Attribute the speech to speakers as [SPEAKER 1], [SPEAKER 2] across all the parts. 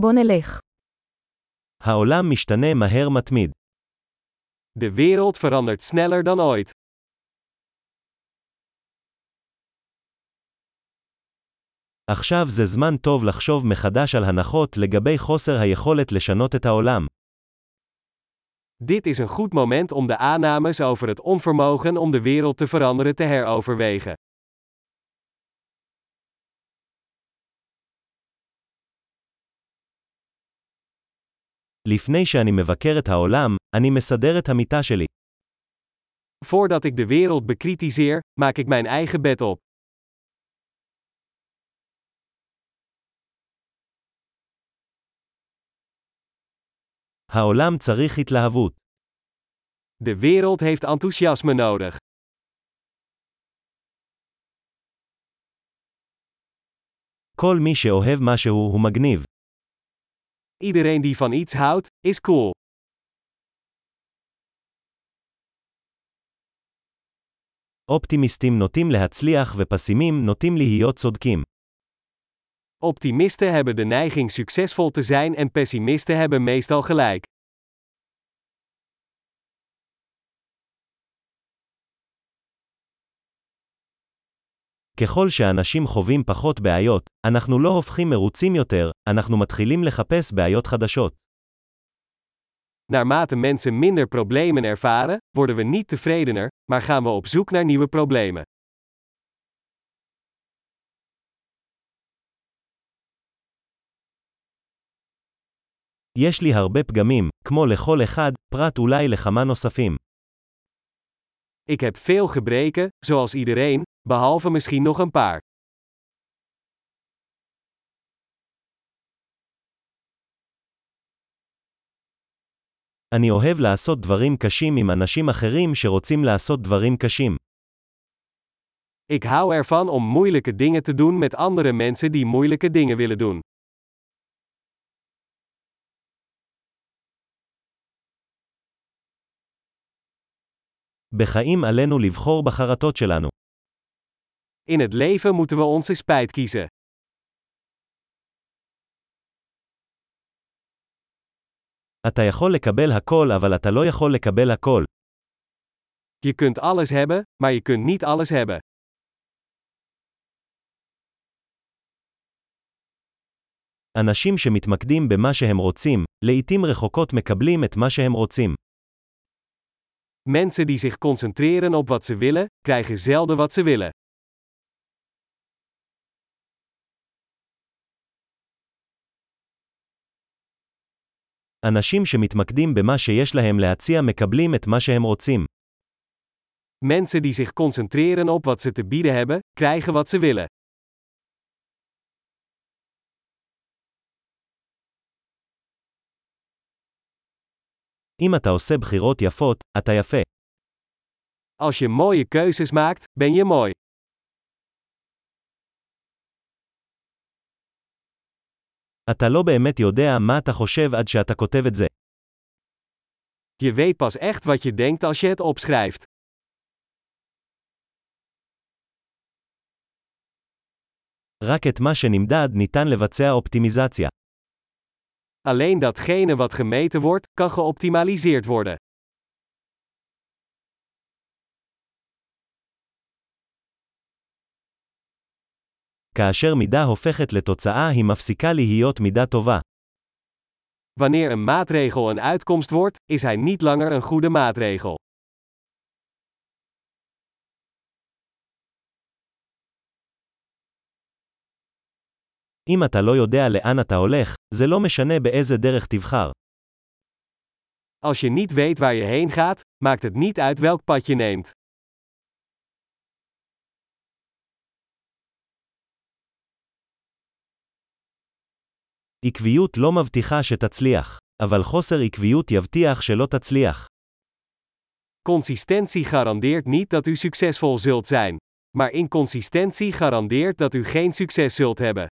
[SPEAKER 1] בוא נלך.
[SPEAKER 2] העולם משתנה מהר מתמיד.
[SPEAKER 3] De wereld verandert sneller dan ooit.
[SPEAKER 2] עכשיו זה זמן טוב לחשוב מחדש על הנחות לגבי חוסר היכולת לשנות את העולם.
[SPEAKER 3] Dit is een goed moment om de aannames over het onvermogen om de wereld te veranderen te heroverwegen.
[SPEAKER 2] לפני שאני מבקר את העולם, אני מסדר את המיטה שלי.
[SPEAKER 3] Voordat ik de wereld bekritiseer, maak ik mijn eigen bed op.
[SPEAKER 2] העולם צריך התלהבות.
[SPEAKER 3] De wereld heeft enthousiasme nodig.
[SPEAKER 2] כל מי שאוהב משהו הוא מגניב.
[SPEAKER 3] Iedereen die van iets houdt, is cool.
[SPEAKER 2] אופטימיסטים נוטים להצליח ופסימים נוטים להיות צודקים.
[SPEAKER 3] Optimisten hebben de neiging succesvol te zijn en pessimisten hebben meestal gelijk.
[SPEAKER 2] ככל שאנשים חווים פחות בעיות, אנחנו לא הופכים מרוצים יותר, אנחנו מתחילים לחפש בעיות חדשות.
[SPEAKER 3] Naarmate mensen minder problemen ervaren, worden we niet tevredener, maar gaan we op zoek naar nieuwe problemen.
[SPEAKER 2] יש לי הרבה פגמים, כמו לכל אחד, פרט אולי לכמה נוספים.
[SPEAKER 3] Ik heb veel gebreken, zoals iedereen, behalve misschien nog een paar.
[SPEAKER 2] אני אוהב לעשות דברים קשים עם אנשים אחרים שרוצים לעשות דברים קשים.
[SPEAKER 3] Ik hou ervan om moeilijke dingen te doen met andere mensen die moeilijke dingen willen doen.
[SPEAKER 2] בחיים עלינו לבחור בחרטות שלנו.
[SPEAKER 3] In het leven moeten we onze spijt kiezen.
[SPEAKER 2] אתה יכול לקבל הכל אבל אתה לא יכול לקבל הכל.
[SPEAKER 3] Je kunt alles hebben, maar je kunt niet alles hebben.
[SPEAKER 2] אנשים שמתמקדים במה שהם רוצים, לעתים רחוקות מקבלים את מה שהם רוצים.
[SPEAKER 3] Mensen die zich concentreren op wat ze willen, krijgen zelden wat ze willen.
[SPEAKER 2] אנשים שמתמקדים במה שיש להם להציע מקבלים את מה שהם רוצים.
[SPEAKER 3] Mensen die zich concentreren op wat ze te bieden hebben, krijgen wat ze willen.
[SPEAKER 2] אם אתה עושה בחירות יפות, אתה יפה.
[SPEAKER 3] Als je mooie keuzes maakt, ben je mooi.
[SPEAKER 2] אתה לא באמת יודע מה אתה חושב עד שאתה כותב את זה.
[SPEAKER 3] Je weet pas echt wat je denkt als je het opschrijft.
[SPEAKER 2] רק את מה שנמדד ניתן לבצע אופטימיזציה.
[SPEAKER 3] Alleen datgene wat gemeten wordt, kan geoptimaliseerd worden.
[SPEAKER 2] כאשר מידה הופכת לתוצאה היא מפסיקה להיות מידה טובה.
[SPEAKER 3] Wanneer een maatregel een uitkomst wordt, is hij niet langer een goede maatregel.
[SPEAKER 2] אם אתה לא יודע לאן אתה הולך, זה לא משנה באיזה דרך תבחר.
[SPEAKER 3] Als je niet weet waar je heen gaat, maakt het niet uit welk pad je neemt.
[SPEAKER 2] עקביות לא מבטיחה שתצליח, אבל חוסר עקביות יבטיח שלא תצליח.
[SPEAKER 3] Consistentie garandeert niet dat u succesvol zult zijn. Maar inconsistentie garandeert dat u geen succes zult hebben.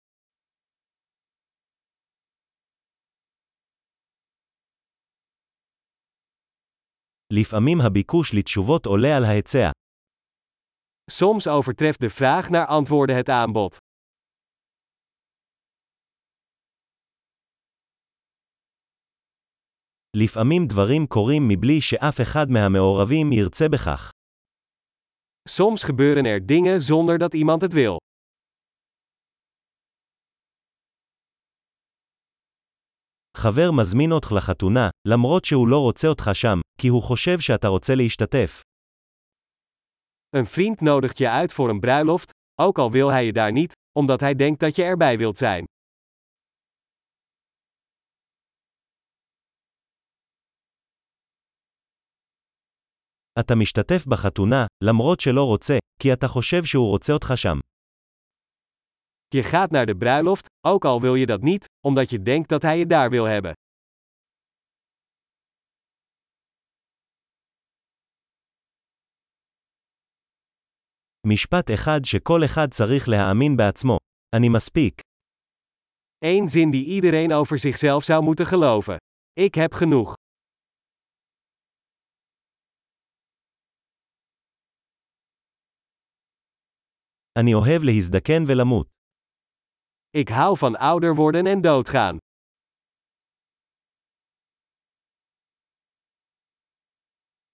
[SPEAKER 2] לפעמים הביקוש לתשובות עולה על ההיצע.
[SPEAKER 3] Soms overtreft de vraag naar antwoorden het aanbod.
[SPEAKER 2] לפעמים דברים קורים מבלי שאף אחד מהמעורבים ירצה בכך.
[SPEAKER 3] Soms gebeuren er dingen zonder dat iemand het wil.
[SPEAKER 2] חבר מזמין אותך לחתונה, למרות שהוא לא רוצה אותך שם, כי הוא חושב שאתה רוצה להשתתף.
[SPEAKER 3] Een vriend nodigt je uit voor een bruiloft, ook al wil hij je daar niet, omdat hij denkt dat je erbij wilt zijn.
[SPEAKER 2] אתה משתתף בחתונה, למרות שלא רוצה, כי אתה חושב שהוא רוצה אותך שם.
[SPEAKER 3] Je gaat naar de bruiloft, ook al wil je dat niet, omdat je denkt dat hij je daar wil hebben.
[SPEAKER 2] משפט אחד שכל אחד צריך להאמין בעצמו. אני מספיק.
[SPEAKER 3] Eén zin die iedereen over zichzelf zou moeten geloven. Ik heb genoeg.
[SPEAKER 2] אני אוהב להזדקן ולמות.
[SPEAKER 3] Ik hou van ouder worden en doodgaan.